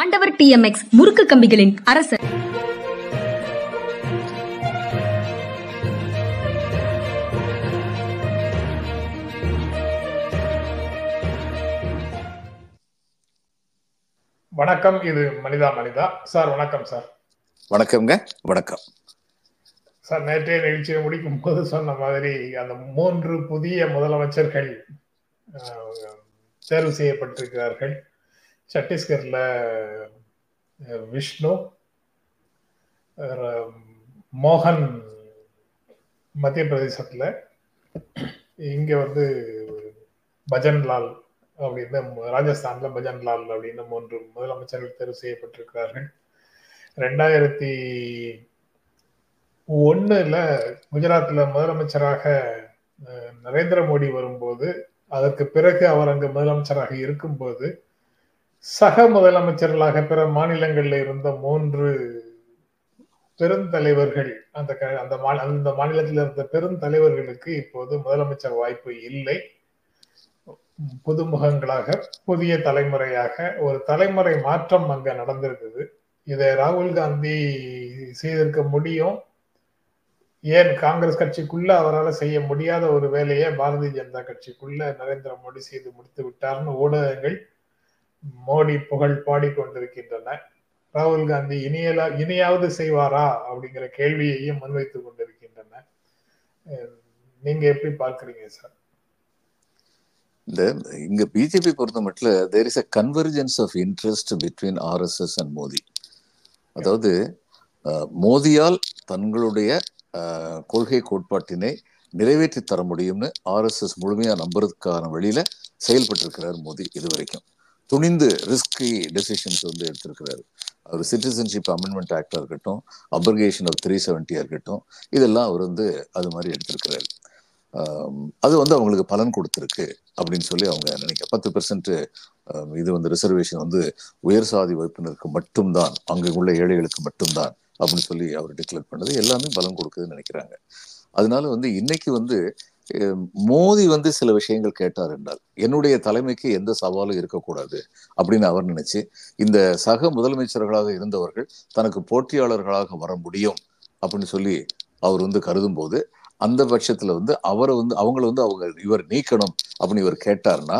ஆண்டவர் டிஎம்எக்ஸ் முறுக்கு கம்பிகளின் அரசர். வணக்கம் இது மனிதா மனிதா. சார் வணக்கம் சார். வணக்கம்ங்க வணக்கம். சார் நேற்றைய நிகழ்ச்சியை முடிக்கும் போது சொன்ன மாதிரி அந்த மூன்று புதிய முதலமைச்சர்கள் தேர்வு செய்யப்பட்டிருக்கிறார்கள். சத்தீஸ்கர்ல விஷ்ணு மோகன் மத்திய பிரதேசத்துல இங்க வந்து பஜன்லால் அப்படின்னு ராஜஸ்தான்ல பஜன்லால் அப்படின்னு மூன்று முதலமைச்சர்கள் தேர்வு செய்யப்பட்டிருக்கிறார்கள். ரெண்டாயிரத்தி ஒன்றுல குஜராத்ல முதலமைச்சராக நரேந்திர மோடி வரும்போது அதற்கு பிறகு அவர் அங்கு முதலமைச்சராக இருக்கும்போது சக முதலமைச்சர்களாக பிற மாநிலங்களில் இருந்த மூன்று பெருந்தலைவர்கள் அந்த க- அந்த அந்த மாநிலத்தில் இருந்த பெருந்தலைவர்களுக்கு இப்போது முதலமைச்சர் வாய்ப்பு இல்லை. புதுமுகங்களாக புதிய தலைமுறையாக ஒரு தலைமுறை மாற்றம் அங்க நடந்திருக்குது இதை ராகுல் காந்தி செய்திருக்க முடியும். ஏன் காங்கிரஸ் கட்சிக்குள்ள அவரால் செய்ய முடியாத ஒரு வேலையை பாரதிய ஜனதா கட்சிக்குள்ள நரேந்திர மோடி செய்து முடித்து விட்டார்னு ஊடகங்கள் மோடி புகழ் பாடிக்கொண்டிருக்கின்றன. ராகுல் காந்தி இனியலா இனியாவது செய்வாரா அப்படிங்கிற கேள்வியையும் முன்வைத்துக் கொண்டிருக்கின்றன. நீங்க எப்படி பார்க்கறீங்க சார்? இந்த இங்க பிஜேபி பொறுத்த மட்டும் there is a convergence of interest between RSS and Modi அதாவது மோதியால் தங்களுடைய கொள்கை கோட்பாட்டினை நிறைவேற்றி தர முடியும்னு ஆர்எஸ்எஸ் முழுமையா நம்புறதுக்கான வழியில செயல்பட்டிருக்கிறார் மோடி இது வரைக்கும் துணிந்து ரிஸ்கி டெசிஷன்ஸ் வந்து எடுத்திருக்கிறாரு. அவர் சிட்டிசன்ஷிப் அமெண்ட்மெண்ட் ஆக்டாக இருக்கட்டும் அப்ரிகேஷன் ஆஃப் த்ரீ செவன்ட்டியாக இருக்கட்டும் இதெல்லாம் அவர் வந்து அது மாதிரி எடுத்திருக்கிறாரு. அது வந்து அவங்களுக்கு பலன் கொடுத்துருக்கு அப்படின்னு சொல்லி அவங்க நினைக்க பத்து பெர்சன்ட் இது வந்து ரிசர்வேஷன் வந்து உயர் சாதி வகுப்பினருக்கு மட்டும்தான் அங்கே உள்ள ஏழைகளுக்கு மட்டும்தான் அப்படின்னு சொல்லி அவர் டிக்ளேர் பண்ணது. எல்லாமே பலன் கொடுக்குதுன்னு நினைக்கிறாங்க. அதனால வந்து இன்னைக்கு வந்து மோதி வந்து சில விஷயங்கள் கேட்டார் என்றால் என்னுடைய தலைமைக்கு எந்த சவாலும் இருக்கக்கூடாது அப்படின்னு அவர் நினைச்சு இந்த சக முதலமைச்சர்களாக இருந்தவர்கள் தனக்கு போட்டியாளர்களாக வர முடியும் அப்படின்னு சொல்லி அவர் வந்து கருதும் போது அந்த பட்சத்துல வந்து அவரை வந்து அவங்கள வந்து அவங்க இவர் நீக்கணும் அப்படின்னு இவர் கேட்டார்னா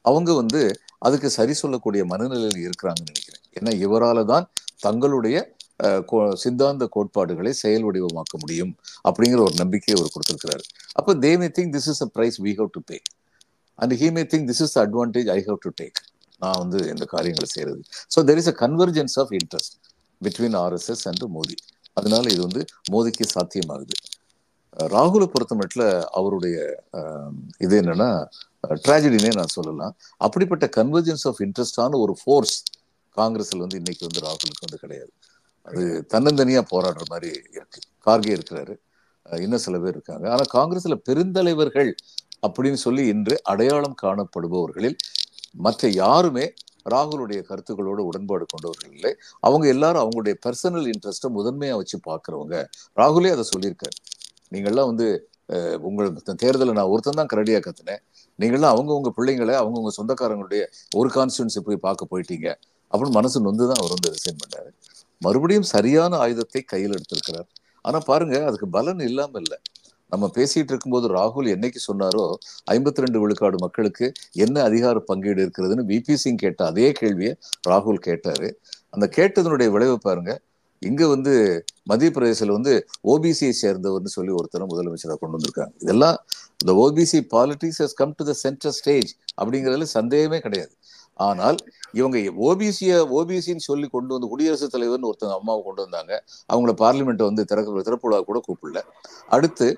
அவங்க வந்து அதுக்கு சரி சொல்லக்கூடிய மனநிலையில் இருக்கிறாங்கன்னு நினைக்கிறேன். ஏன்னா இவரால தான் தங்களுடைய சித்தாந்த கோட்பாடுகளை செயல் வடிவமாக்க முடியும் அப்படிங்கிற ஒரு நம்பிக்கையை அவர் கொடுத்திருக்கிறாரு. அப்போ they may think this is a price we have to pay and he may think this is advantage I have to take நான் வந்து இந்த காரியங்களை செய்யறது. So there is a convergence of interest between RSS and Modi அதனால இது வந்து மோதிக்கு சாத்தியமாகுது. ராகுலை பொறுத்த மட்டும் அவருடைய இது என்னன்னா ட்ராஜடினே நான் சொல்லலாம். அப்படிப்பட்ட கன்வர்ஜென்ஸ் ஆஃப் இன்ட்ரெஸ்டான ஒரு ஃபோர்ஸ் காங்கிரஸ்ல வந்து இன்னைக்கு வந்து ராகுலுக்கு வந்து கிடையாது. அது தன்னந்தனியா போராடுற மாதிரி இருக்கு. கார்கே இருக்கிறாரு. இன்னும் சில பேர் இருக்காங்க. ஆனா காங்கிரஸ்ல பெருந்தலைவர்கள் அப்படின்னு சொல்லி இன்று அடையாளம் காணப்படுபவர்களில் மற்ற யாருமே ராகுலுடைய கருத்துக்களோடு உடன்பாடு கொண்டவர்கள் இல்லை. அவங்க எல்லாரும் அவங்களுடைய பர்சனல் இன்ட்ரெஸ்ட்டை முதன்மையாக வச்சு பார்க்கறவங்க. ராகுலே அதை சொல்லியிருக்காரு. நீங்கள்லாம் வந்து அஹ், உங்களுக்கு தேர்தலை நான் ஒருத்தன் தான் கரடியாக கத்துனேன். நீங்கள்லாம் அவங்கவுங்க பிள்ளைங்களை அவங்கவுங்க சொந்தக்காரங்களுடைய ஒரு கான்ஸ்டியூன்சி போய் பார்க்க போயிட்டீங்க. அப்படின்னு மனசு நொந்து தான் அவர் வந்து ரிசைன் பண்ணாரு. மறுபடியும் சரியான ஆயுதத்தை கையில் எடுத்திருக்கிறார். ஆனா பாருங்க அதுக்கு பலன் இல்லாம இல்லை நம்ம பேசிட்டு இருக்கும்போது ராகுல் என்னைக்கு சொன்னாரோ ஐம்பத்தி ரெண்டு விழுக்காடு மக்களுக்கு என்ன அதிகார பங்கீடு இருக்கிறதுன்னு விபி சிங் கேட்ட அதே கேள்வியை ராகுல் கேட்டாரு. அந்த கேட்டதனுடைய விளைவு பாருங்க. இங்க வந்து மத்திய பிரதேசத்தில் வந்து ஓபிசியை சேர்ந்தவர்னு சொல்லி ஒருத்தரை முதலமைச்சராக கொண்டு வந்திருக்காங்க. இதெல்லாம் இந்த OBC politics has come to the centre stage அப்படிங்கிறதுல சந்தேகமே கிடையாது. ஆனால் இவங்க ஓபிசிய ஓபிசின்னு சொல்லி கொண்டு வந்து குடியரசுத் தலைவர்னு ஒருத்தங்க அம்மாவை கொண்டு வந்தாங்க. அவங்கள பார்லிமெண்ட்டை வந்து திறக்க திறப்புழா கூட கூப்பிடல. அடுத்து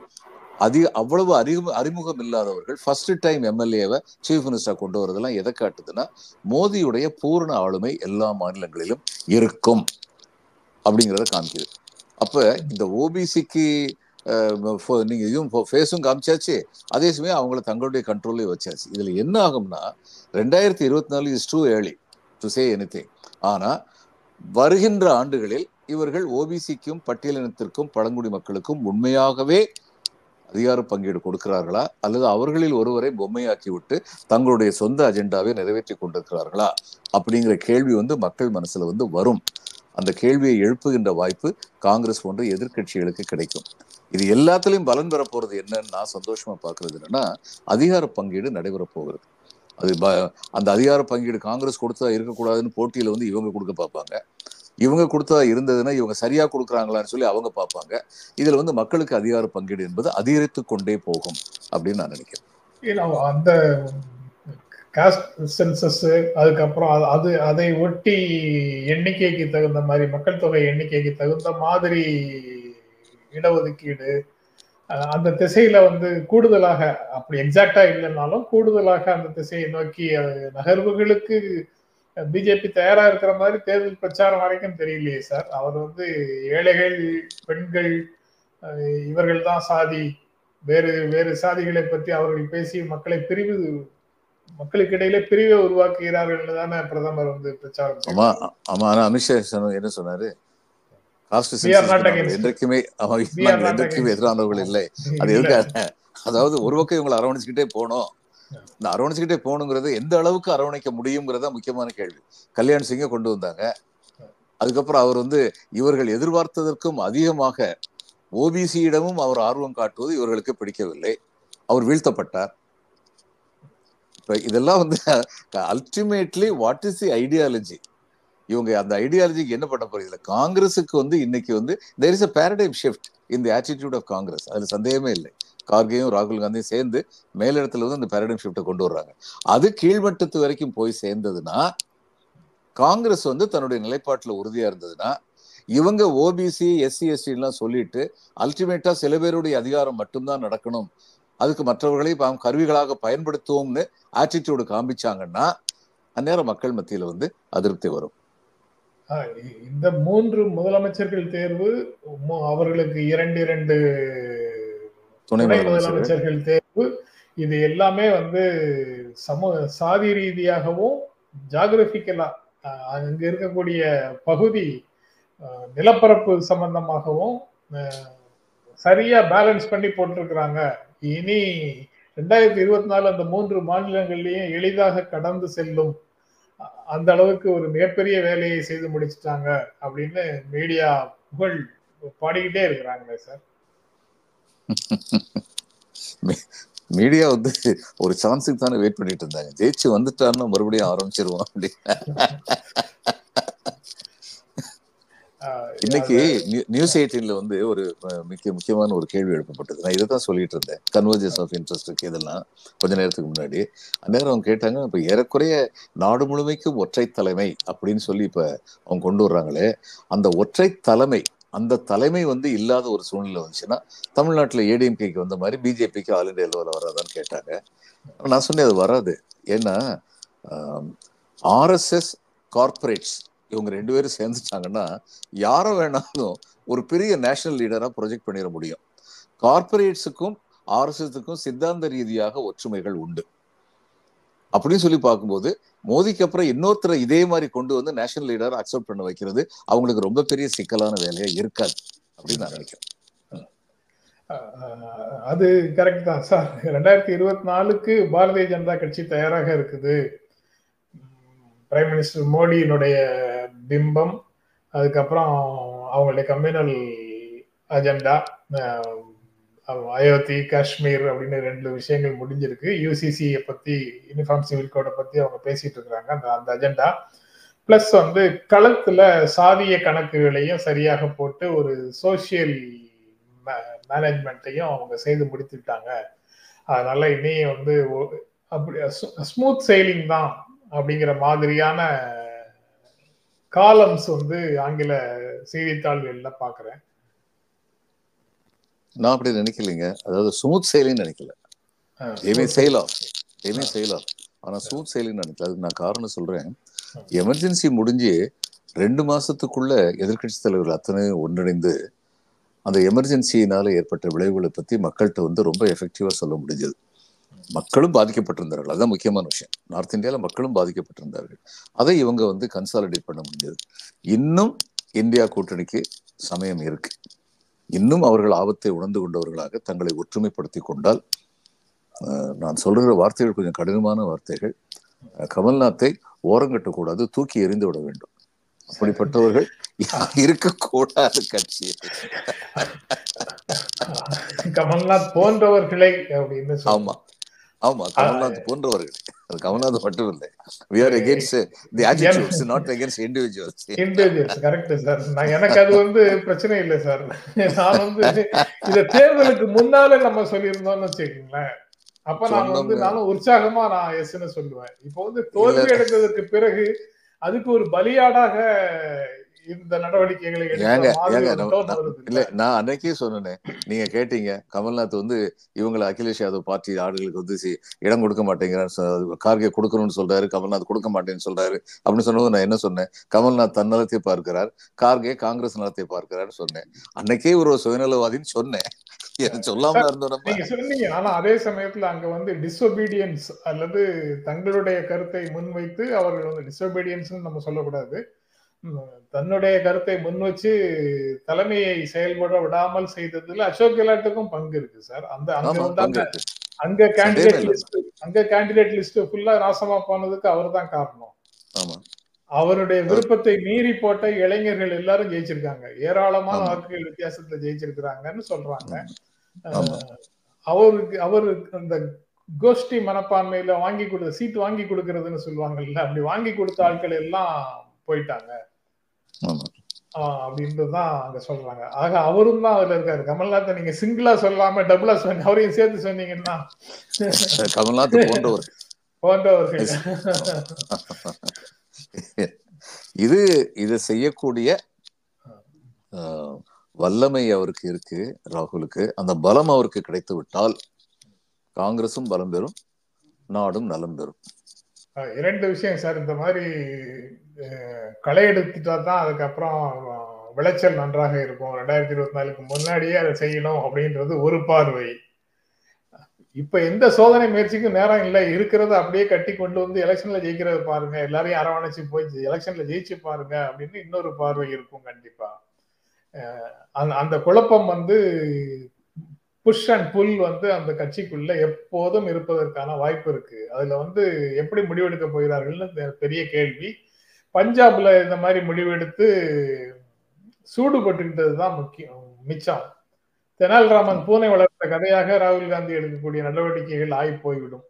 அதிக அவ்வளவு அறிமு அறிமுகம் இல்லாதவர்கள் ஃபர்ஸ்ட் டைம் எம்எல்ஏவை சீஃப் மினிஸ்டர் கொண்டு வரதெல்லாம் எதை காட்டுதுன்னா மோதியுடைய பூரண ஆளுமை எல்லா மாநிலங்களிலும் இருக்கும். அப்படிங்கிறத காமிக்குது. அப்ப இந்த ஓபிசிக்கு நீங்கள் இதுவும் ஃபேஸும் காமிச்சாச்சு. அதே சமயம் அவங்கள தங்களுடைய கண்ட்ரோல்லே வச்சாச்சு. இதில் என்ன ஆகும்னா ரெண்டாயிரத்தி இருபத்தி நாலு is too early to say any ஆனால் வருகின்ற ஆண்டுகளில் இவர்கள் ஓபிசிக்கும் பட்டியலினத்திற்கும் பழங்குடி மக்களுக்கும் உண்மையாகவே அதிகார பங்கீடு கொடுக்கிறார்களா? அல்லது அவர்களில் ஒருவரை பொம்மையாக்கி விட்டு தங்களுடைய சொந்த அஜெண்டாவை நிறைவேற்றி கொண்டிருக்கிறார்களா? அப்படிங்கிற கேள்வி வந்து மக்கள் மனசுல வந்து வரும். அந்த கேள்வியை எழுப்புகின்ற வாய்ப்பு காங்கிரஸ் போன்ற எதிர்க்கட்சிகளுக்கு கிடைக்கும். இது எல்லாத்துலேயும் பலன் பெற போகிறது என்னன்னு நான் சந்தோஷமாக பார்க்குறது என்னன்னா அதிகார பங்கீடு நடைபெற போகிறது. அது ப- அந்த அதிகார பங்கீடு காங்கிரஸ் கொடுத்தா இருக்கக்கூடாதுன்னு போட்டியில் வந்து இவங்க கொடுக்க பார்ப்பாங்க. இவங்க கொடுத்தா இருந்ததுன்னா இவங்க சரியாக கொடுக்குறாங்களான்னு சொல்லி அவங்க பார்ப்பாங்க. இதில் வந்து மக்களுக்கு அதிகார பங்கீடு என்பது அதிகரித்து கொண்டே போகும் அப்படின்னு நான் நினைக்கிறேன். அந்த காஸ்ட் சென்சஸ் அதுக்கப்புறம் அது- அது அதை ஒட்டி எண்ணிக்கைக்கு தகுந்த மாதிரி மக்கள் தொகை எண்ணிக்கைக்கு தகுந்த மாதிரி இடஒதுக்கீடு அந்த திசையில வந்து கூடுதலாக அப்படி எக்ஸாக்டா இல்லைன்னாலும் கூடுதலாக அந்த திசையை நோக்கி நகர்வுகளுக்கு பிஜேபி தயாரா இருக்கிற மாதிரி தேர்தல் பிரச்சாரம் வரைக்கும் தெரியலையே சார். அவர் வந்து ஏழைகள் பெண்கள் இவர்கள் தான் சாதி. வேறு வேறு சாதிகளை பற்றி அவர்கள் பேசி மக்களை பிரிவு மக்களுக்கு இடையிலே பிரிவை உருவாக்குகிறார்கள் தானே பிரதமர் வந்து பிரச்சாரம் ஆமா. ஆமா ஆனா அமித்ஷா என்ன சொன்னாரு? என்றைக்குமே என்றைக்குமே. எதிரானவர்கள் இல்லை. அது. எதுக்காக அதாவது ஒரு பக்கம் இவங்களை அரவணைச்சுக்கிட்டே போனோம் இந்த அரவணைச்சுக்கிட்டே போகணுங்கிறது எந்த அளவுக்கு அரவணைக்க முடியுங்கிறதா முக்கியமான கேள்வி. கல்யாண் சிங்கை கொண்டு வந்தாங்க. அதுக்கப்புறம் அவர் வந்து இவர்கள் எதிர்பார்த்ததற்கும் அதிகமாக ஓபிசியிடமும் அவர் ஆர்வம் காட்டுவது இவர்களுக்கு பிடிக்கவில்லை. அவர் வீழ்த்தப்பட்டார். இப்ப இதெல்லாம் வந்து ultimately what is the ideology இவங்க அந்த ஐடியாலஜிக்கு என்ன பண்ண போறீங்க? காங்கிரஸுக்கு வந்து இன்னைக்கு வந்து there is a paradigm shift இந்த ஆட்டிடியூட் ஆஃப் காங்கிரஸ் அதுல சந்தேகமே இல்லை. கார்கேயும் ராகுல் காந்தியும் சேர்ந்து மேலிடத்துல வந்து அந்த பேரடைம் ஷிஃப்ட்டை கொண்டு வர்றாங்க. அது கீழ்மட்டத்து வரைக்கும் போய் சேர்ந்ததுன்னா காங்கிரஸ் வந்து தன்னுடைய நிலைப்பாட்டுல உறுதியா இருந்ததுன்னா இவங்க ஓபிசி எஸ்சி எஸ்டி எல்லாம் சொல்லிட்டு அல்டிமேட்டா சில பேருடைய அதிகாரம் மட்டும்தான் நடக்கணும். அதுக்கு மற்றவர்களை நாம் கருவிகளாக பயன்படுத்துவோம்னு ஆட்டிடியூடு காமிச்சாங்கன்னா அந்நேரம் மக்கள் மத்தியில வந்து அதிருப்தி வரும். இந்த மூன்று முதலமைச்சர்கள் தேர்வு அவர்களுக்கு இரண்டு இரண்டு துணை முதலமைச்சர்கள். தேர்வு. இது எல்லாமே வந்து சமூக சாதி ரீதியாகவும் ஜாகிரபிக்கலா அங்க இருக்கக்கூடிய பகுதி நிலப்பரப்பு சம்பந்தமாகவும் சரியா பேலன்ஸ் பண்ணி போட்டிருக்கிறாங்க. இனி ரெண்டாயிரத்தி இருபத்தி நாலு அந்த மூன்று மாநிலங்கள்லயும் எளிதாக கடந்து செல்லும் அந்த அளவுக்கு ஒரு மிகப்பெரிய வேலையை செய்து முடிச்சிட்டாங்க அப்படின்னு மீடியா புகழ் பாடிக்கிட்டே இருக்கிறாங்களே சார் மீடியா வந்து ஒரு சான்ஸுக்கு தானே வெயிட் பண்ணிட்டு இருந்தாங்க. ஜெயிச்சு வந்துட்டாருன்னா மறுபடியும் ஆரம்பிச்சிருவோம் அப்படி இன்னைக்கு நியூ- நியூஸ் எயிட்டீன்ல வந்து ஒரு அஹ், முக்கிய முக்கியமான ஒரு கேள்வி எழுப்பப்பட்டது. நான் இதை தான் சொல்லிட்டு இருந்தேன். கன்வர்ஜன்ஸ் ஆஃப் இன்ட்ரெஸ்ட் இதெல்லாம் கொஞ்ச நேரத்துக்கு முன்னாடி. அந்நேரம் அவங்க கேட்டாங்க இப்ப ஏறக்குறைய நாடு முழுமைக்கும் ஒற்றை தலைமை அப்படின்னு சொல்லி இப்ப அவங்க கொண்டு வர்றாங்களே அந்த ஒற்றை தலைமை அந்த தலைமை வந்து இல்லாத ஒரு சூழ்நிலை வந்துச்சுன்னா தமிழ்நாட்டுல ஏடிஎம்கேக்கு வந்த மாதிரி பிஜேபிக்கு ஆல் இண்டியா லெவலில் வராதான்னு கேட்டாங்க. நான் சொன்னேன் அது வராது. ஏன்னா ஆர்எஸ்எஸ் கார்ப்பரேட்ஸ் இவங்க ரெண்டு பேரும் சேர்ந்துட்டாங்கன்னா யாரை வேணாலும் ஒரு பெரிய நேஷனல் லீடரா ப்ரொஜெக்ட் பண்ணிட முடியும். கார்ப்பரேட்ஸுக்கும் ஆர்எஸ்எஸ்க்கும் சித்தாந்த ரீதியாக ஒற்றுமைகள் உண்டு. அப்படின்னு சொல்லி பார்க்கும்போது மோதிக்கு அப்புறம் இன்னொருத்தரை இதே மாதிரி கொண்டு வந்து நேஷனல் லீடர் அக்செப்ட் பண்ண வைக்கிறது அவங்களுக்கு ரொம்ப பெரிய சிக்கலான வேலையா இருக்காது அப்படின்னு நான் நினைக்கிறேன். அது கரெக்ட் தான் சார். ரெண்டாயிரத்தி இருபத்தி நாலுக்கு பாரதிய ஜனதா கட்சி தயாராக இருக்குது. பிரைம் மினிஸ்டர் மோடியினுடைய பிம்பம் அதுக்கப்புறம் அவங்களுடைய கம்யூனல் அஜெண்டா அயோத்தி காஷ்மீர் அப்படின்னு ரெண்டு விஷயங்கள் முடிஞ்சிருக்கு. யூசிசியை பத்தி யூனிஃபார்ம் சிவில் கோடை பத்தி அவங்க பேசிட்டு இருக்கிறாங்க அந்த அந்த அஜெண்டா பிளஸ் வந்து களத்துல சாதிய கணக்குகளையும் சரியாக போட்டு ஒரு சோசியல் மேனேஜ்மெண்ட்டையும் அவங்க செய்து முடித்துட்டாங்க அதனால இனி வந்து அப்படி ஸ்மூத் செயலிங் தான் அப்படிங்கிற மாதிரியான காலம்ஸ் வந்து ஆங்கில செய்தித்தாள்கள்ல பாக்குறேன். நான் அப்படி நினைக்கலைங்க. அதாவது ஸ்மூத் செயலின்னு நினைக்கல. ஏமே செயலாம் ஏமே செயலாம் ஆனா ஸ்மூத் செயலின்னு நினைக்கல. அதுக்கு நான் காரணம் சொல்றேன். எமர்ஜென்சி முடிஞ்சு ரெண்டு மாசத்துக்குள்ள எதிர்க்கட்சி தலைவர்கள் அத்தனை ஒன்றிணைந்து அந்த எமர்ஜென்சியினால ஏற்பட்ட விளைவுகளை பத்தி மக்கள்கிட்ட வந்து ரொம்ப எஃபெக்டிவா சொல்ல முடிஞ்சது. மக்களும் பாதிக்கப்பட்டிருந்தார்கள். அதுதான் முக்கியமான விஷயம். நார்த் இந்தியால மக்களும் பாதிக்கப்பட்டிருந்தார்கள். அதை இவங்க வந்து கன்சாலிடேட் பண்ண முடிஞ்சது. இன்னும் இந்தியா கூட்டணிக்கு சமயம் இருக்கு. இன்னும் அவர்கள் ஆபத்தை உணர்ந்து கொண்டவர்களாக தங்களை ஒற்றுமைப்படுத்தி கொண்டால் நான் சொல்ற வார்த்தைகள் கொஞ்சம் கடினமான வார்த்தைகள். கமல்நாத்தை ஓரங்கட்டக்கூடாது தூக்கி எறிந்து விட வேண்டும். அப்படிப்பட்டவர்கள் இருக்கக்கூடாது கட்சி கமல்நாத் போன்றவர்களை அப்படின்னு ஆமா. ஆமா கமல்நாத் போன்றவர்கள். அது கமல்நாத் மட்டும் இல்லை. We are against the attitudes not against individuals individuals correct sir நான் எனக்கு அது வந்து பிரச்சனை இல்லை சார் நான் வந்து இத தேர்தலுக்கு முன்னால நம்ம சொல்லியிருந்தோம்னு வச்சுக்கோங்களேன். அப்ப நான் வந்து நானும் உற்சாகமா நான் எஸ்ன்னு சொல்லுவேன். இப்போ வந்து தோல்வி அடைந்ததற்கு பிறகு அதுக்கு ஒரு பலியாடாக இந்த நடவடிக்கைகளை ஏங்க இல்ல நான் அன்னைக்கே சொன்னேனே. நீங்க கேட்டீங்க கமல்நாத் வந்து இவங்களை அகிலேஷ் யாதவ் பார்ட்டி ஆடுகளுக்கு வந்து இடம் கொடுக்க மாட்டேங்கிறார். கார்கே கொடுக்கணும்னு சொல்றாரு கமல்நாத் கொடுக்க மாட்டேன்னு சொல்றாரு. அப்படின்னு சொன்னது நான் என்ன சொன்னேன்? கமல்நாத் தன்னலத்தை பார்க்கிறார் கார்கே காங்கிரஸ் நலத்தை பார்க்கிறார் சொன்னேன். அன்னைக்கே ஒரு சுயநலவாதின்னு சொன்னேன். சொல்லாம இருந்தோம் நீங்க சொன்னீங்க. ஆனா அதே சமயத்துல அங்க வந்து டிஸ்ஒபீடியன்ஸ் அல்லது தங்களுடைய கருத்தை முன்வைத்து அவர்கள் வந்து டிஸ்ஒபீடியன்ஸ் நம்ம சொல்லக்கூடாது. தன்னுடைய கருத்தை முன் வச்சு தலைமையை செயல்பட விடாமல் செய்ததுல அசோக் கெலாட்டுக்கும் பங்கு இருக்கு சார் அந்த அங்க. அங்க கேண்டிடேட். லிஸ்ட் அங்க கேண்டிடேட் லிஸ்ட் ஃபுல்லா நாசமா போனதுக்கு அவர்தான் காரணம். ஆமா. அவருடைய விருப்பத்தை மீறி போட்ட இளைஞர்கள் எல்லாரும் ஜெயிச்சிருக்காங்க. ஏராளமான. வாக்குகள் வித்தியாசத்துல ஜெயிச்சிருக்கிறாங்கன்னு சொல்றாங்க. அவருக்கு அவரு அந்த கோஷ்டி மனப்பான்மையில வாங்கி கொடுத்த சீட் வாங்கி கொடுக்கறதுன்னு சொல்லுவாங்கல்ல அப்படி வாங்கி கொடுத்த ஆட்கள் எல்லாம் போயிட்டாங்க. அப்படின்றதுதான் அங்க சொல்றாங்க. ஆக அவரும் தான் அதுல இருக்காரு. கமல்நாத்தை நீங்க சிங்கிளா சொல்லாம டபுளா சொன்ன அவரையும் சேர்த்து சொன்னீங்கன்னா. கமல்நாத் போன்றவர். போன்றவர்கள் இது இதை செய்யக்கூடிய வல்லமை அவருக்கு இருக்கு ராகுலுக்கு. அந்த பலம் அவருக்கு கிடைத்து விட்டால் காங்கிரசும் பலம் பெறும் நாடும் நலம் பெறும். இரண்டு விஷயம் சார். இந்த மாதிரி களை எடுத்துட்டா தான் அதுக்கப்புறம் விளைச்சல் நன்றாக இருக்கும். ரெண்டாயிரத்தி இருபத்தி நாலுக்கு முன்னாடியே அதை செய்யணும் அப்படின்றது ஒரு பார்வை. இப்ப எந்த சோதனை முயற்சிக்கும் நேரம் இல்லை. இருக்கிறத அப்படியே கட்டி கொண்டு வந்து எலெக்ஷன்ல ஜெயிக்கிறத பாருங்க. எல்லாரையும் அரவணைச்சு போய் எலெக்ஷன்ல ஜெயிச்சு பாருங்க அப்படின்னு இன்னொரு பார்வை இருக்கும் கண்டிப்பா. அந்த- அந்த குழப்பம் வந்து புஷ் அண்ட் புல் வந்து அந்த கட்சிக்குள்ள எப்போதும் இருப்பதற்கான வாய்ப்பு இருக்கு. அதுல வந்து எப்படி முடிவெடுக்க போகிறார்கள்னு பெரிய கேள்வி. பஞ்சாப்ல இந்த மாதிரி முடிவெடுத்து சூடுபட்டுக்கிட்டது தான் முக்கியம் மிச்சம். தெனாலிராமன் பூனை வளர்த்த கதையாக ராகுல் காந்தி எடுக்கக்கூடிய நடவடிக்கைகள் ஆகி போய்விடும்.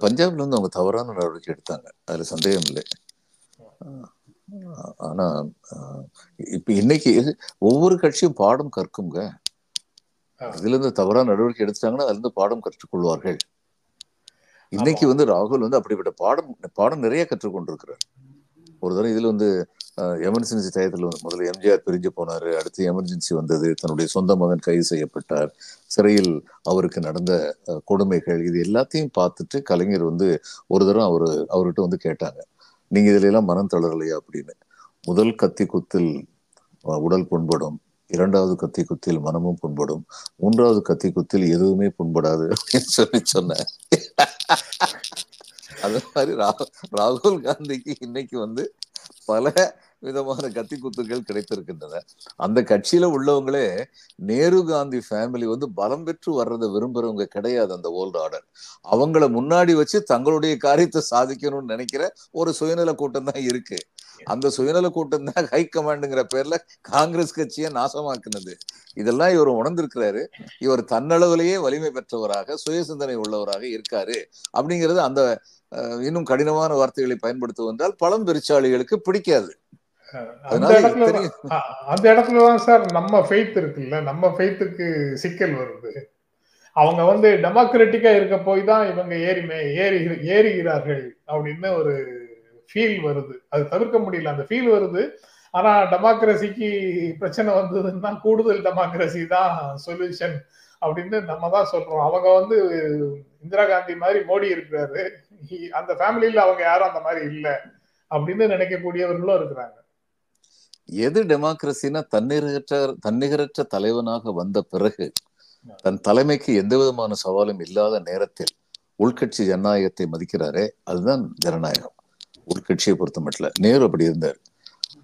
பஞ்சாப்ல வந்து அவங்க தவறான நடவடிக்கை எடுத்தாங்க. அதுல சந்தேகம் இல்லை. ஆனா இப்ப இன்னைக்கு ஒவ்வொரு கட்சியும் பாடம் கற்குங்க ஆ. இதுல இருந்து தவறான நடவடிக்கை எடுத்துட்டாங்கன்னா அதுல இருந்து பாடம் கற்றுக்கொள்வார்கள். இன்னைக்கு வந்து ராகுல் வந்து அப்படிப்பட்ட பாடம் பாடம் நிறைய கற்றுக்கொண்டிருக்கிறார். ஒரு தடவை இதுல வந்து எமர்ஜென்சி டயத்துல வந்து முதல்ல எம்ஜிஆர் பிரிஞ்சு போனாரு. அடுத்து எமர்ஜென்சி வந்தது. தன்னுடைய சொந்த மகன் கைது செய்யப்பட்டார். சிறையில் அவருக்கு நடந்த கொடுமைகள் இது எல்லாத்தையும் பார்த்துட்டு கலைஞர் வந்து ஒரு தடவை அவரு அவர்கிட்ட வந்து கேட்டாங்க. நீங்க இதுல எல்லாம் மனம் தளரலையா? அப்படின்னு. முதல் கத்தி குத்தில் உடல் புண்படும். இரண்டாவது கத்தி குத்தில் மனமும் புண்படும். மூன்றாவது கத்தி குத்தில் எதுவுமே புண்படாது அப்படின்னு சொல்லி சொன்னேன். அது மாதிரி ராகுல் காந்திக்கு இன்னைக்கு வந்து பல விதமான கத்தி குத்துகள் கிடைத்திருக்கின்றன. அந்த கட்சியில உள்ளவங்களே நேரு காந்தி ஃபேமிலி வந்து பலம் பெற்று வர்றதை விரும்புறவங்க கிடையாது அந்த ஓல்டு ஆர்டர் அவங்கள முன்னாடி வச்சு தங்களுடைய காரியத்தை சாதிக்கணும்னு நினைக்கிற ஒரு சுயநல கூட்டம் தான் இருக்கு. அந்த சுயநல கூட்டம் தான் ஹை கமாண்டுங்கிற பேர்ல காங்கிரஸ் கட்சியை நாசமாக்குனது. இதெல்லாம் இவர் உணர்ந்திருக்கிறாரு. இவர் தன்னளவிலேயே வலிமை பெற்றவராக சுய சிந்தனை உள்ளவராக இருக்காரு. அப்படிங்கிறது அந்த அஹ், இன்னும் கடினமான வார்த்தைகளை பயன்படுத்துவதால் பழம் பெருச்சாளிகளுக்கு பிடிக்காது. அந்த இடத்துல அந்த இடத்துலதான் சார் நம்ம ஃபெய்த் இருக்குல்ல நம்ம ஃபெய்த்துக்கு சிக்கல் வருது. அவங்க வந்து டெமோக்ராட்டிக்கா இருக்க போய் தான் இவங்க ஏறி ஏறி ஏறுகிறார்கள் அப்படின்னு ஒரு ஃபீல் வருது. அது தவிர்க்க முடியல. அந்த ஃபீல் வருது. ஆனா டெமோக்ரஸிக்கு பிரச்சனை வந்ததுன்னா கூடுதல் டெமோக்ரஸி தான் சொல்யூஷன் அப்படின்னு நம்ம தான் சொல்றோம். அவங்க வந்து இந்திரா காந்தி மாதிரி மோடி இருக்கிறாரு. அந்த ஃபேமிலியில அவங்க யாரும் அந்த மாதிரி இல்ல அப்படின்னு நினைக்கக்கூடியவர்களும் இருக்கிறாங்க. எது டெமோக்ரஸினா தன்னிகரற்ற தன்னிகரற்ற தலைவனாக வந்த பிறகு தன் தலைமைக்கு எந்த விதமான சவாலும் இல்லாத நேரத்தில் உள்கட்சி ஜனநாயகத்தை மதிக்கிறாரே அதுதான் ஜனநாயகம். உள்கட்சியை பொறுத்த மட்டும் நேரு அப்படி இருந்தார்.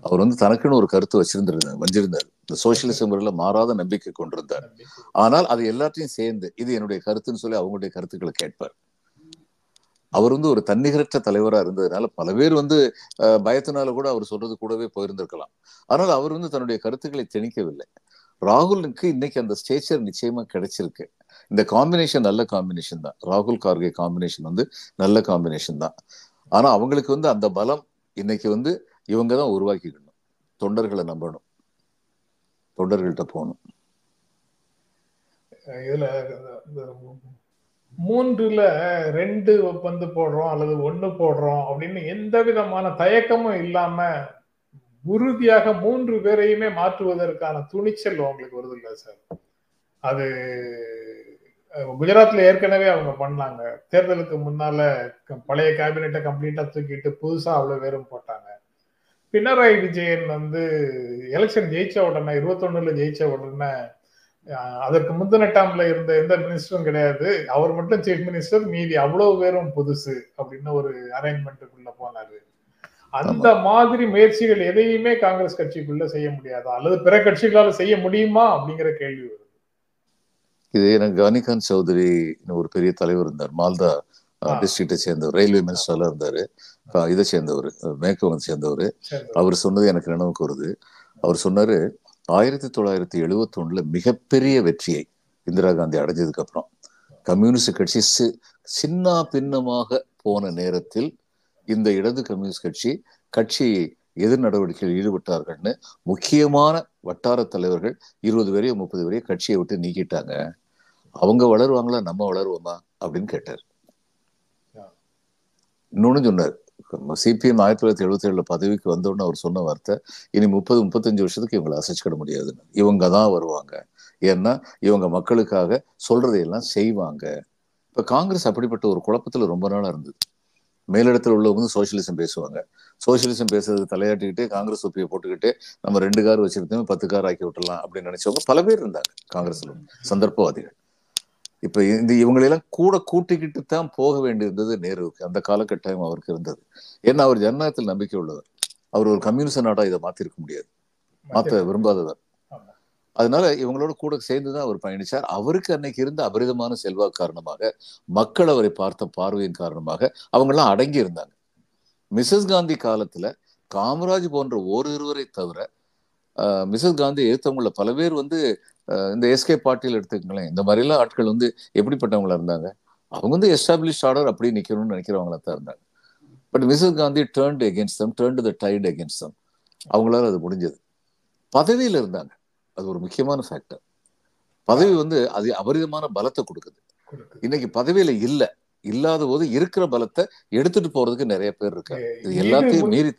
அவர் வந்து தனக்குன்னு ஒரு கருத்து வச்சிருந்திருந்தார் வச்சிருந்தார் இந்த சோசியலிசம் முறையில மாறாத நம்பிக்கை கொண்டிருந்தார். ஆனால் அது எல்லாத்தையும் சேர்ந்து இது என்னுடைய கருத்துன்னு சொல்லி அவங்களுடைய கருத்துக்களை கேட்பார். அவர் வந்து ஒரு தன்னிகரற்ற தலைவரா இருந்ததுனால பல பேர் வந்து பயத்தினால கூட அவர் சொல்றது கூடவே போயிருந்திருக்கலாம். ஆனால் அவர் வந்து தன்னுடைய கருத்துக்களை திணிக்கவில்லை. ராகுலுக்கு இன்னைக்கு அந்த ஸ்டேச்சர் நிச்சயமா கிடைச்சிருக்கு. இந்த காம்பினேஷன் நல்ல காம்பினேஷன் தான். ராகுல் கார்கே காம்பினேஷன் வந்து நல்ல காம்பினேஷன் தான். ஆனா அவங்களுக்கு வந்து அந்த பலம் இன்னைக்கு வந்து இவங்க தான் உருவாக்கிக்கணும். தொண்டர்களை நம்பணும். தொண்டர்கள்ட்ட போகணும். இதுல மூன்றுல ரெண்டு பந்து போடுறோம் அல்லது ஒன்னு போடுறோம் அப்படின்னு எந்த விதமான தயக்கமும் இல்லாம உறுதியாக மூன்று பேரையுமே மாற்றுவதற்கான துணிச்சல் உங்களுக்கு வருது இல்லை சார். அது குஜராத்ல ஏற்கனவே அவங்க பண்ணாங்க. தேர்தலுக்கு முன்னால பழைய கேபினெட்டை கம்ப்ளீட்டா தூக்கிட்டு புதுசா அவ்வளவு பேரும் போட்டாங்க. பினராயி விஜயன் வந்து எலெக்ஷன் ஜெயிச்ச உடனே இருபத்தொன்னுல ஜெயிச்ச உடனே அதற்கு முந்தின டேர்ம்ல இருந்த எந்த மினிஸ்டரும் கிடையாது. அவர் மட்டும் சீஃப் மினிஸ்டர் மீதி அவ்வளவு பேரும் புதுசு அப்படின்னு ஒரு அரேஞ்ச்மெண்ட்டுக்குள்ள போனாரு. அந்த மாதிரி முயற்சிகள் எதையுமே காங்கிரஸ் கட்சிக்குள்ள செய்ய முடியாதா? அல்லது பிற கட்சிகளால செய்ய முடியுமா? அப்படிங்கிற கேள்வி வருது. இது எனக்கு கனிகாந்த் சௌத்ரி ஒரு பெரிய தலைவர் இருந்தார். மால்தா. டிஸ்ட்ரிக்டை சேர்ந்தவர். ரயில்வே மினிஸ்டர்ல இருந்தாரு. இதை சேர்ந்தவர். மேற்கு சேர்ந்தவர். சரி. அவர் சொன்னது எனக்கு நினைவுக்கு வருது. அவர் சொன்னாரு ஆயிரத்தி தொள்ளாயிரத்தி எழுபத்தி ஒண்ணுல மிகப்பெரிய வெற்றியை இந்திரா காந்தி அடைஞ்சதுக்கு அப்புறம் கம்யூனிஸ்ட் கட்சி சி- சின்ன பின்னமாக போன நேரத்தில் இந்த இடது கம்யூனிஸ்ட் கட்சி கட்சி எதிர் நடவடிக்கையில் ஈடுபட்டார்கள்னு முக்கியமான வட்டார தலைவர்கள் இருபது பேரையோ முப்பது பேரையோ கட்சியை விட்டு நீக்கிட்டாங்க. அவங்க வளருவாங்களா நம்ம வளருவோமா அப்படின்னு கேட்டார். இன்னொன்னு சொன்னார். சிபிஎம் ஆயிரத்தி தொள்ளாயிரத்தி எழுபத்தி ஏழுல பதவிக்கு வந்தோடனே அவர் சொன்ன வார்த்தை இனி முப்பது முப்பத்தஞ்சு வருஷத்துக்கு இவங்களை அசைச்சிக்கிட முடியாதுன்னு இவங்க தான் வருவாங்க. ஏன்னா இவங்க மக்களுக்காக சொல்றதையெல்லாம் செய்வாங்க. இப்ப காங்கிரஸ் அப்படிப்பட்ட ஒரு குழப்பத்துல ரொம்ப நாளா இருந்தது. மேலிடத்துல உள்ளவங்க வந்து சோசியலிசம் பேசுவாங்க. சோசியலிசம் பேசுறது தலையாட்டிக்கிட்டே காங்கிரஸ் தொப்பியை போட்டுக்கிட்டு நம்ம ரெண்டு கார் வச்சிருந்தோம் பத்து கார் ஆக்கி விட்டுறலாம் அப்படின்னு நினைச்சவங்க பல பேர் இருந்தாங்க காங்கிரஸ்ல. சந்தர்ப்பவாதிகள். இப்ப இந்த இவங்களெல்லாம் கூட கூட்டிக்கிட்டு தான் போக வேண்டியிருந்தது நேருவுக்கு. அந்த காலகட்டம் அவருக்கு இருந்தது. ஏன்னா அவர் ஜனநாயகத்தில் நம்பிக்கை உள்ளவர். அவர் ஒரு கம்யூனிஸ்ட் நாடா இதை மாத்திருக்க முடியாது. மாத்த விரும்பாதவர். அதனால இவங்களோட கூட சேர்ந்துதான் அவர் பயணிச்சார். அவருக்கு அன்னைக்கு இருந்த அபரிதமான செல்வாக்கு காரணமாக மக்கள் அவரை பார்த்த பார்வையின் காரணமாக அவங்கெல்லாம் அடங்கி இருந்தாங்க மிஸ்ஸஸ் காந்தி காலத்துல காமராஜ் போன்ற ஓர் இருவரை தவிர மிஸ்ஸஸ் காந்தி எதிர்த்தவங்கள பல பேர் வந்து இந்த எஸ்கே பாட்டில் எடுத்துக்கங்களேன். இந்த மாதிரிலாம் ஆட்கள் வந்து எப்படிப்பட்டவங்களா இருந்தாங்க? அவங்க வந்து எஸ்டாப்ளிஷ் ஆர்டர் அப்படி நிக்கணும்னு நினைக்கிறவங்களா தான் இருந்தாங்க. But missus Gandhi turned against them turn the tide against them அவங்களால அது முடிஞ்சது. பதவியில இருந்தாங்க. அது ஒரு முக்கியமான ஃபேக்டர் பதவி வந்து அது அபரிதமான பலத்தை கொடுக்குது. இன்னைக்கு பதவியில இல்ல. இல்லாத போது இருக்கிற பலத்தை எடுத்துட்டு போறதுக்கு நிறைய பேர் இருக்காங்க. இது எல்லாத்தையும் மீறி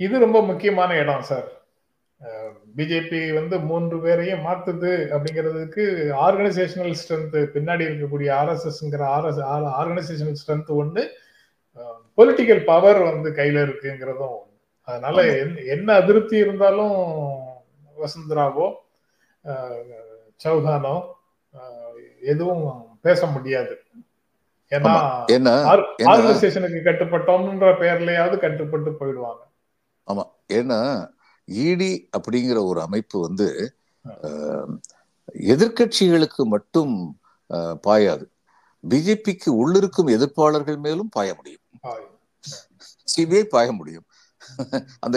இது ரொம்ப முக்கியமான இடம் சார். பிஜேபி வந்து மூன்று பேரையும் மாத்துது அப்படிங்கிறதுக்கு ஆர்கனைசேஷனல் ஸ்ட்ரென்த் பின்னாடி இருக்கக்கூடிய ஆர்எஸ்எஸ்ங்கிற ஆர்எஸ் ஆர்கனைசேஷனல் ஸ்ட்ரென்த் ஒண்ணு பொலிட்டிக்கல் பவர் வந்து கையில இருக்குங்கிறதும் ஒண்ணு. அதனால. என்ன- அதிருப்தி இருந்தாலும் வசுந்தராவோ சௌஹானோ எதுவும் பேச முடியாது. ஏன்னா ஆர்கனைசேஷனுக்கு கட்டுப்பட்டோம்ன்ற பெயர்லயாவது கட்டுப்பட்டு போயிடுவாங்க. ஆமா. ஏன்னா இடி அப்படிங்கிற ஒரு அமைப்பு வந்து அஹ், எதிர்க்கட்சிகளுக்கு மட்டும் பாயாது. பிஜேபிக்கு உள்ளிருக்கும் எதிர்ப்பாளர்கள் மேலும் பாய முடியும். சிபிஐ பாய முடியும். அந்த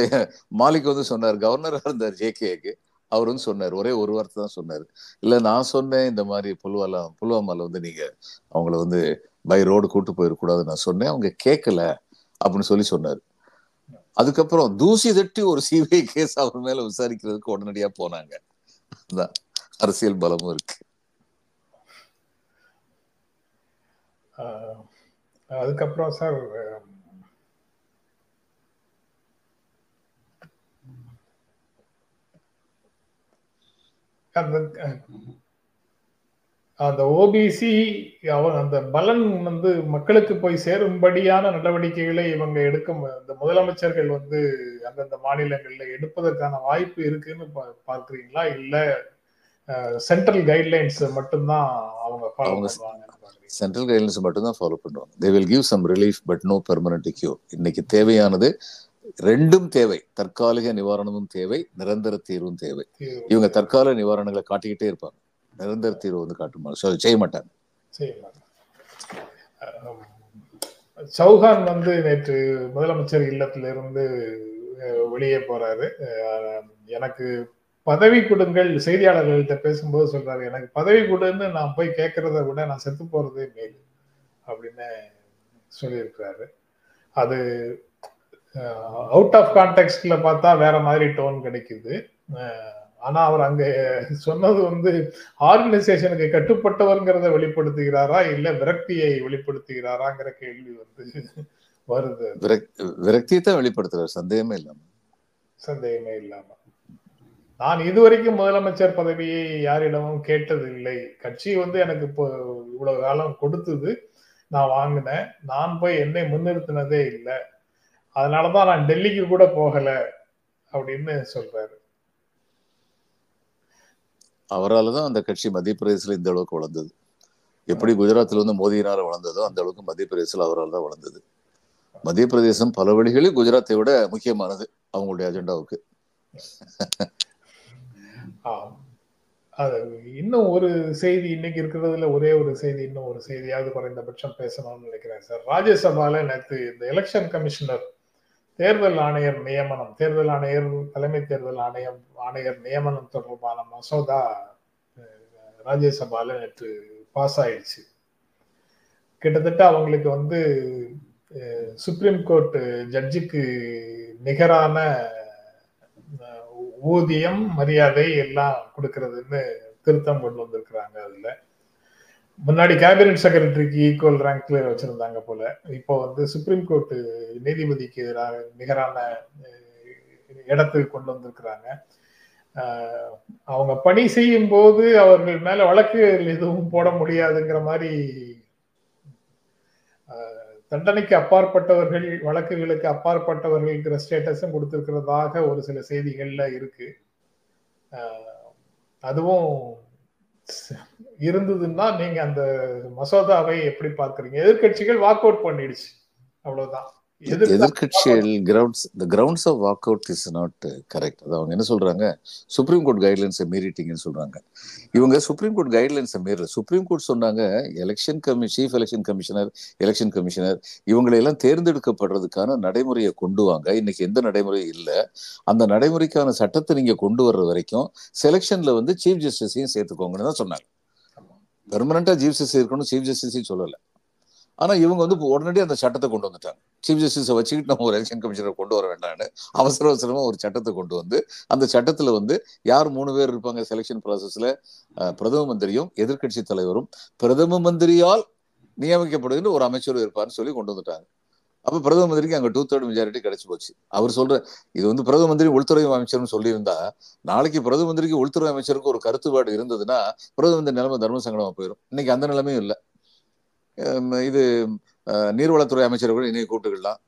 மாலிக் வந்து சொன்னார் கவர்னரா இருந்தார் ஜேகேக்கு அவர் வந்து சொன்னார் ஒரே ஒரு வார்த்தை தான் சொன்னார். இல்ல நான் சொன்னேன் இந்த மாதிரி புல்வாலா புல்வாமால வந்து நீங்க அவங்கள வந்து பை ரோடு கூட்டு போயிடக்கூடாது நான் சொன்னேன் அவங்க கேட்கல அப்படின்னு சொல்லி சொன்னார். அதுக்கப்புறம் தூசி தட்டி ஒரு சிபிஐ கேஸ் அவர் மேல விசாரிக்கிறதுக்கு உடனடியா போனாங்க. அரசியல் பலமும் இருக்கு. அதுக்கப்புறம் சார் அந்த அந்த ஓபிசி அவன் அந்த பலன் வந்து மக்களுக்கு போய் சேரும்படியான நடவடிக்கைகளை இவங்க எடுக்கும் இந்த முதலமைச்சர்கள் வந்து அந்தந்த மாநிலங்கள்ல எடுப்பதற்கான வாய்ப்பு இருக்குன்னு பார்க்கறீங்களா? இல்ல சென்ட்ரல் கைட்லைன்ஸ் மட்டும்தான் அவங்க ஃபாலோ பாக்குறீங்களா சென்ட்ரல் கைட்லைன்ஸ் மட்டும் தான் ஃபாலோ பண்ணுவாங்க. They will give some relief but no permanent cure இன்னைக்கு தேவையானது ரெண்டும் தேவை. தற்காலிக நிவாரணமும் தேவை. நிரந்தர தீர்வும் தேவை. இவங்க தற்கால நிவாரணங்களை காட்டிக்கிட்டே இருப்பாங்க. நிரந்தர தீர்வு வந்து காட்டுமா செய்ய மாட்டாங்க. செய்ய சௌஹான் வந்து நேற்று முதலமைச்சர் இல்லத்திலிருந்து வெளியே போறாரு. எனக்கு பதவி கொடுங்கள் செய்தியாளர்கள்ட்ட பேசும்போது சொல்றாரு எனக்கு பதவி கொடுன்னு நான் போய் கேட்கறத விட நான் செத்து போறதே மேல் அப்படின்னு சொல்லியிருக்கிறாரு. அது அவுட் ஆஃப் கான்டெக்ட்ல பார்த்தா வேற மாதிரி டோன் கிடைக்குது. ஆனா அவர் அங்க சொன்னது வந்து ஆர்கனைசேஷனுக்கு கட்டுப்பட்டவர்ங்கிறத வெளிப்படுத்துகிறாரா இல்ல விரக்தியை வெளிப்படுத்துகிறாராங்கிற கேள்வி வந்து வருது. விரக் விரக்தியை தான் வெளிப்படுத்துறாரு சந்தேகமே இல்லாம. சந்தேகமே இல்லாம. நான் இதுவரைக்கும் முதலமைச்சர் பதவியை யாரிடமும் கேட்டதில்லை. கட்சி வந்து எனக்கு இப்போ இவ்வளவு காலம் கொடுத்தது நான் வாங்கினேன். நான் போய் என்னை முன்னிறுத்தினதே இல்லை. அதனாலதான் நான் டெல்லிக்கு கூட போகல அப்படின்னு சொல்றாரு. அவரால் தான் அந்த கட்சி மத்திய பிரதேசல இந்த அளவுக்கு வளர்ந்தது. எப்படி குஜராத்தில் வந்து மோதியினால வளர்ந்ததோ அந்த அளவுக்கு மத்திய பிரதேசத்தில் அவரால் தான் வளர்ந்தது. மத்திய பிரதேசம் பல வழிகளில் குஜராத்தை விட முக்கியமானது அவங்களுடைய அஜெண்டாவுக்கு. அது இன்னும் ஒரு செய்தி இன்னைக்கு இருக்கிறதுல ஒரே ஒரு செய்தி இன்னும் ஒரு செய்தியாவது குறைந்தபட்சம் பேசணும்னு நினைக்கிறேன் சார். ராஜ்யசபால நேற்று இந்த எலெக்ஷன் கமிஷனர் தேர்தல் ஆணையர் நியமனம் தேர்தல் ஆணையர் தலைமை தேர்தல் ஆணையம் ஆணையர் நியமனம் தொடர்பான மசோதா ராஜ்யசபால நேற்று பாஸ் ஆயிடுச்சு. கிட்டத்தட்ட அவங்களுக்கு வந்து சுப்ரீம் கோர்ட் ஜட்ஜுக்கு நிகரான ஊதியம் மரியாதை எல்லாம் கொடுக்கறதுன்னு திருத்தம் கொண்டு வந்திருக்கிறாங்க அதுல. முன்னாடி கேபினட் செக்ரட்டரிக்கு ஈக்குவல் ரேங்க்ல வச்சிருந்தாங்க போல. இப்போ வந்து சுப்ரீம் கோர்ட் நீதிபதிக்கு எதிராக நிகரான இடத்துக்கு கொண்டு வந்திருக்கிறாங்க. அவங்க பணி செய்யும் போது அவர்கள் மேல வழக்குகள் எதுவும் போட முடியாதுங்கிற மாதிரி தண்டனைக்கு அப்பாற்பட்டவர்கள் வழக்குகளுக்கு அப்பாற்பட்டவர்கள்ங்கிற ஸ்டேட்டஸும் கொடுத்திருக்கிறதாக ஒரு சில செய்திகள்ல இருக்கு. அதுவும் இருந்ததுன்னா நீங்க அந்த மசோதாவை எப்படி பாக்குறீங்க எதிர்க்கட்சிகள் வாக் அவுட் பண்ணிடுச்சு. அவ்வளவுதான். எதிர்கட்சிகள் grounds the grounds of walk out is not correct அது அவங்க என்ன சொல்றாங்க? சுப்ரீம் கோர்ட் கைட்லைன்ஸை மீறிட்டீங்கன்னு சொல்றாங்க. இவங்க சுப்ரீம் கோர்ட் கைட்லைன்ஸை மீறல. சுப்ரீம் கோர்ட் சொன்னாங்க election கமி chief election commissioner election commissioner இவங்களை எல்லாம் தேர்ந்தெடுக்கப்படுறதுக்கான நடைமுறையை கொண்டு வாங்க. இன்னைக்கு எந்த நடைமுறையும் இல்லை. அந்த நடைமுறைக்கான சட்டத்தை நீங்க கொண்டு வர்ற வரைக்கும் செலெக்ஷன்ல வந்து சீஃப் ஜஸ்டிஸையும் சேர்த்துக்கோங்கன்னு தான் சொன்னாங்க. பெர்மனண்டா சீஃப் ஜஸ்டிஸ் இருக்கணும் சீஃப் ஜஸ்டிஸையும் சொல்லல. ஆனா இவங்க வந்து இப்போ அந்த சட்டத்தை கொண்டு வந்துட்டாங்க. சீஃப் ஜஸ்டிஸை வச்சுக்கிட்டு நம்ம ஒரு எலெக்ஷன் கமிஷனர் கொண்டு வர வேண்டாம்னு அவசர அவசரமா ஒரு சட்டத்தை கொண்டு வந்து அந்த சட்டத்துல வந்து யார் மூணு பேர் இருப்பாங்க செலெக்ஷன் ப்ராசஸ்ல பிரதம மந்திரியும் எதிர்க்கட்சி தலைவரும். பிரதம மந்திரியால் நியமிக்கப்படுகின்ற ஒரு அமைச்சரும் இருப்பார்னு சொல்லி கொண்டு வந்துட்டாங்க. அப்ப பிரதம மந்திரிக்கு அங்க டூ தேர்ட் மெஜாரிட்டி கிடைச்சு போச்சு. அவர் சொல்ற இது வந்து பிரதம மந்திரி உள்துறை அமைச்சர்னு சொல்லியிருந்தா நாளைக்கு பிரதம மந்திரிக்கு உள்துறை அமைச்சருக்கு ஒரு கருத்துப்பாடு இருந்ததுன்னா பிரதம மந்திரி நிலைமை தர்ம சங்கடமா போயிடும் இன்னைக்கு அந்த நிலைமையும் இல்லை. இது நீர்வளத்துறை அமைச்சர்கள் இன்னைக்கு கூப்பிட்டுக்கலாம்.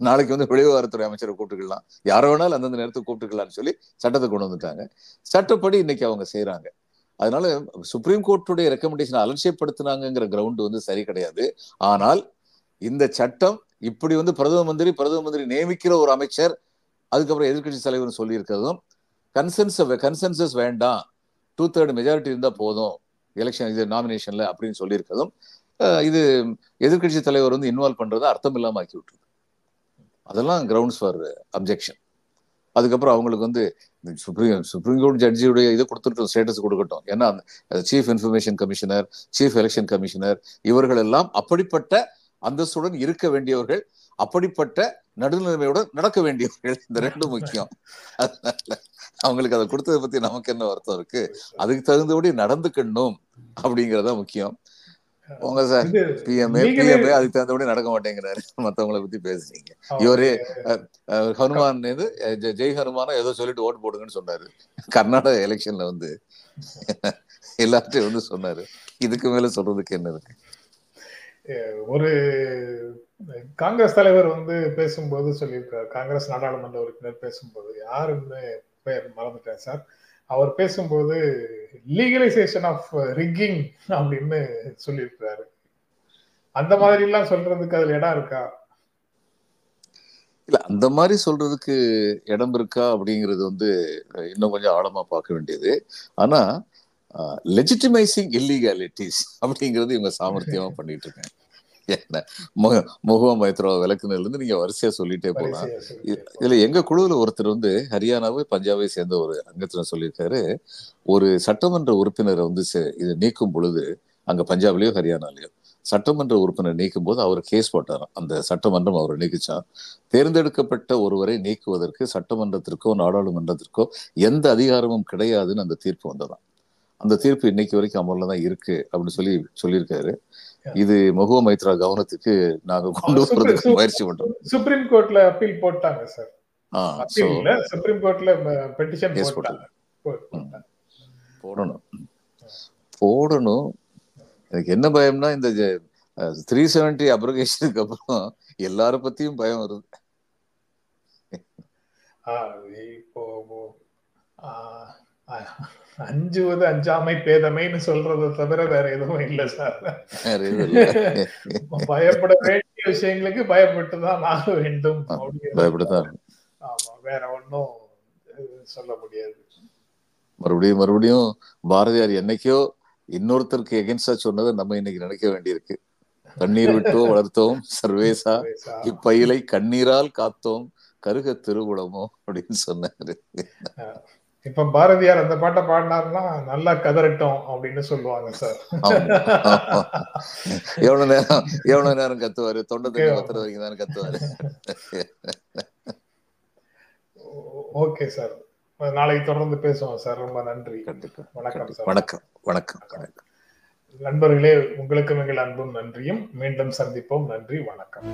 நாளைக்கு வந்து வெளிவிவகாரத்துறை அமைச்சரை கூப்பிட்டுக்கலாம். யாரோ வேணாலும் அந்தந்த நேரத்துக்கு கூப்பிட்டுக்கலாம்னு சொல்லி சட்டத்தை கொண்டு வந்துட்டாங்க. சட்டப்படி இன்னைக்கு அவங்க செய்றாங்க. அதனால சுப்ரீம் கோர்ட்டுடைய ரெக்கமெண்டேஷன் அலட்சியப்படுத்தினாங்கிற கிரவுண்ட் வந்து சரி கிடையாது. ஆனால் இந்த சட்டம் இப்படி வந்து பிரதம மந்திரி பிரதம மந்திரி நியமிக்கிற ஒரு அமைச்சர் அதுக்கப்புறம் எதிர்க்கட்சி தலைவர் சொல்லியிருக்கிறதும் கன்சென்ஸ் கன்சென்சஸ் வேண்டாம். டூ தேர்ட் மெஜாரிட்டி இருந்தா போதும். எலெக்ஷன் இது நாமினேஷன்ல அப்படின்னு சொல்லியிருக்கிறதும் இது எதிர்க்கட்சி தலைவர் வந்து இன்வால்வ் பண்றது அர்த்தம் இல்லாம ஆக்கி விட்டுருது. அதெல்லாம் கிரவுண்ட்ஸ் ஃபார் அப்ஜெக்ஷன் அதுக்கப்புறம் அவங்களுக்கு வந்து சுப்ரீம் சுப்ரீம் கோர்ட் ஜட்ஜியுடைய இதை கொடுத்துட்டு ஸ்டேட்டஸ் கொடுக்கட்டும். ஏன்னா chief information commissioner chief election commissioner இவர்கள் எல்லாம் அப்படிப்பட்ட அந்தஸ்துடன் இருக்க வேண்டியவர்கள் அப்படிப்பட்ட நடுநிலைமையுடன் நடக்க வேண்டியவர்கள். இந்த ரெண்டும் முக்கியம். அவங்களுக்கு அதை கொடுத்ததை பத்தி நமக்கு என்ன வருத்தம் இருக்கு? அதுக்கு தகுந்தபடி நடந்துக்கணும் அப்படிங்கறதா முக்கியம். உங்க சார் பிஎம்ஏ பிஎம்ஏ அதுக்கு தகுந்தபடி நடக்க மாட்டேங்கிறாரு மத்தவங்கள பத்தி பேசுறீங்க. இவரே ஹனுமான் இது ஜெய் ஹனுமானா ஏதோ சொல்லிட்டு ஓட்டு போடுங்கன்னு சொன்னாரு. கர்நாடக எலெக்ஷன்ல வந்து. எல்லாத்தையும் வந்து சொன்னாரு. இதுக்கு மேல சொல்றதுக்கு என்ன இருக்கு? ஒரு காங்கிரஸ் தலைவர் வந்து பேசும்போது சொல்லியிருக்காரு. காங்கிரஸ் நாடாளுமன்ற உறுப்பினர் பேசும்போது யாருன்னு பெயர் மறந்துட்டேன் சார். அவர் பேசும்போது லீகலைசேஷன் ஆஃப் ரிக்கிங் அப்படின்னு சொல்லியிருக்கிறாரு. அந்த மாதிரி எல்லாம் சொல்றதுக்கு அதுல இடம் இருக்கா? இல்ல அந்த மாதிரி சொல்றதுக்கு இடம் இருக்கா அப்படிங்கிறது வந்து இன்னும் கொஞ்சம் ஆழமா பார்க்க வேண்டியது. ஆனா லெஜிட்டிமைசிங் இல்லீகாலிட்டிஸ் அப்படிங்கிறது இவங்க சாமர்த்தியமா பண்ணிட்டு இருக்காங்க. முக மைத்ரா விளக்குனதுல இருந்து நீங்க வரிசையா சொல்லிட்டே போலாம். இதுல எங்க குழுவுல ஒருத்தர் வந்து ஹரியானாவை பஞ்சாபை சேர்ந்த ஒரு அங்கத்துல சொல்லியிருக்காரு. ஒரு சட்டமன்ற உறுப்பினரை வந்து இது நீக்கும் பொழுது அங்க பஞ்சாப்லயோ ஹரியானாலயோ சட்டமன்ற உறுப்பினர் நீக்கும் போது அவர் கேஸ் போட்டாராம். அந்த சட்டமன்றம் அவரை நீக்கிச்சான் தேர்ந்தெடுக்கப்பட்ட ஒருவரை நீக்குவதற்கு சட்டமன்றத்திற்கோ நாடாளுமன்றத்திற்கோ எந்த அதிகாரமும் கிடையாதுன்னு அந்த தீர்ப்பு வந்ததாம். அந்த தீர்ப்பு இன்னைக்கு வரைக்கும் அமல்ல தான் இருக்கு அப்படின்னு சொல்லி சொல்லியிருக்காரு. இது மகுவ மைத்ரா கவனத்துக்கு நாங்க கொண்டு சுப்ரீம் வரதுக்கு முயற்சி பண்றோம். சுப்ரீம் கோர்ட்ல அப்பீல் போட்டாங்க சார் சுப்ரீம் கோர்ட்ல பெட்டிஷன் போட்டாங்க. போடணும். போடணும். எனக்கு என்ன பயம்னா இந்த த்ரீ செவன்டி அப்ரகேஷனுக்கு அப்புறம் எல்லார பத்தியும் பயம் வருது. இப்போ அஞ்சுவது அஞ்சாமை பேதமைன்னு சொல்றதை தவிர வேற எதுவும் இல்ல சார். பயப்பட வேண்டிய விஷயங்களுக்கு பயப்பட்டு தான் ஆக வேண்டும். பயப்படத்தான் ஆமா வேற ஒன்றும் சொல்ல முடியாது. மறுபடியும் மறுபடியும் பாரதியார் என்னைக்கோ இன்னொருத்தருக்கு எகென்ஸ்டா சொன்னதை நம்ம இன்னைக்கு நினைக்க வேண்டியிருக்கு. கண்ணீர் விட்டோ வளர்த்தோம் சர்வேசா. இப்பயிலை கண்ணீரால் காத்தோம் கருக திருவுளமோ அப்படின்னு சொன்னாரு. இப்ப பாரதியார் அந்த பாட்டை பாடினாருன்னா நல்லா கதறட்டும் அப்படின்னு சொல்லுவாங்க சார். எவ்வளவு நேரம் எவ்வளவு நேரம் கத்துவாரு? தொண்டை தண்ணி வரைக்கும் தானே கத்துவாரு? Okay sir. நாளைக்கு தொடர்ந்து பேசுவோம் சார். ரொம்ப நன்றி. வணக்கம். சார். வணக்கம். வணக்கம். வணக்கம். நண்பர்களே உங்களுக்கும் எங்கள் அன்பும் நன்றியும். மீண்டும் சந்திப்போம். நன்றி வணக்கம்.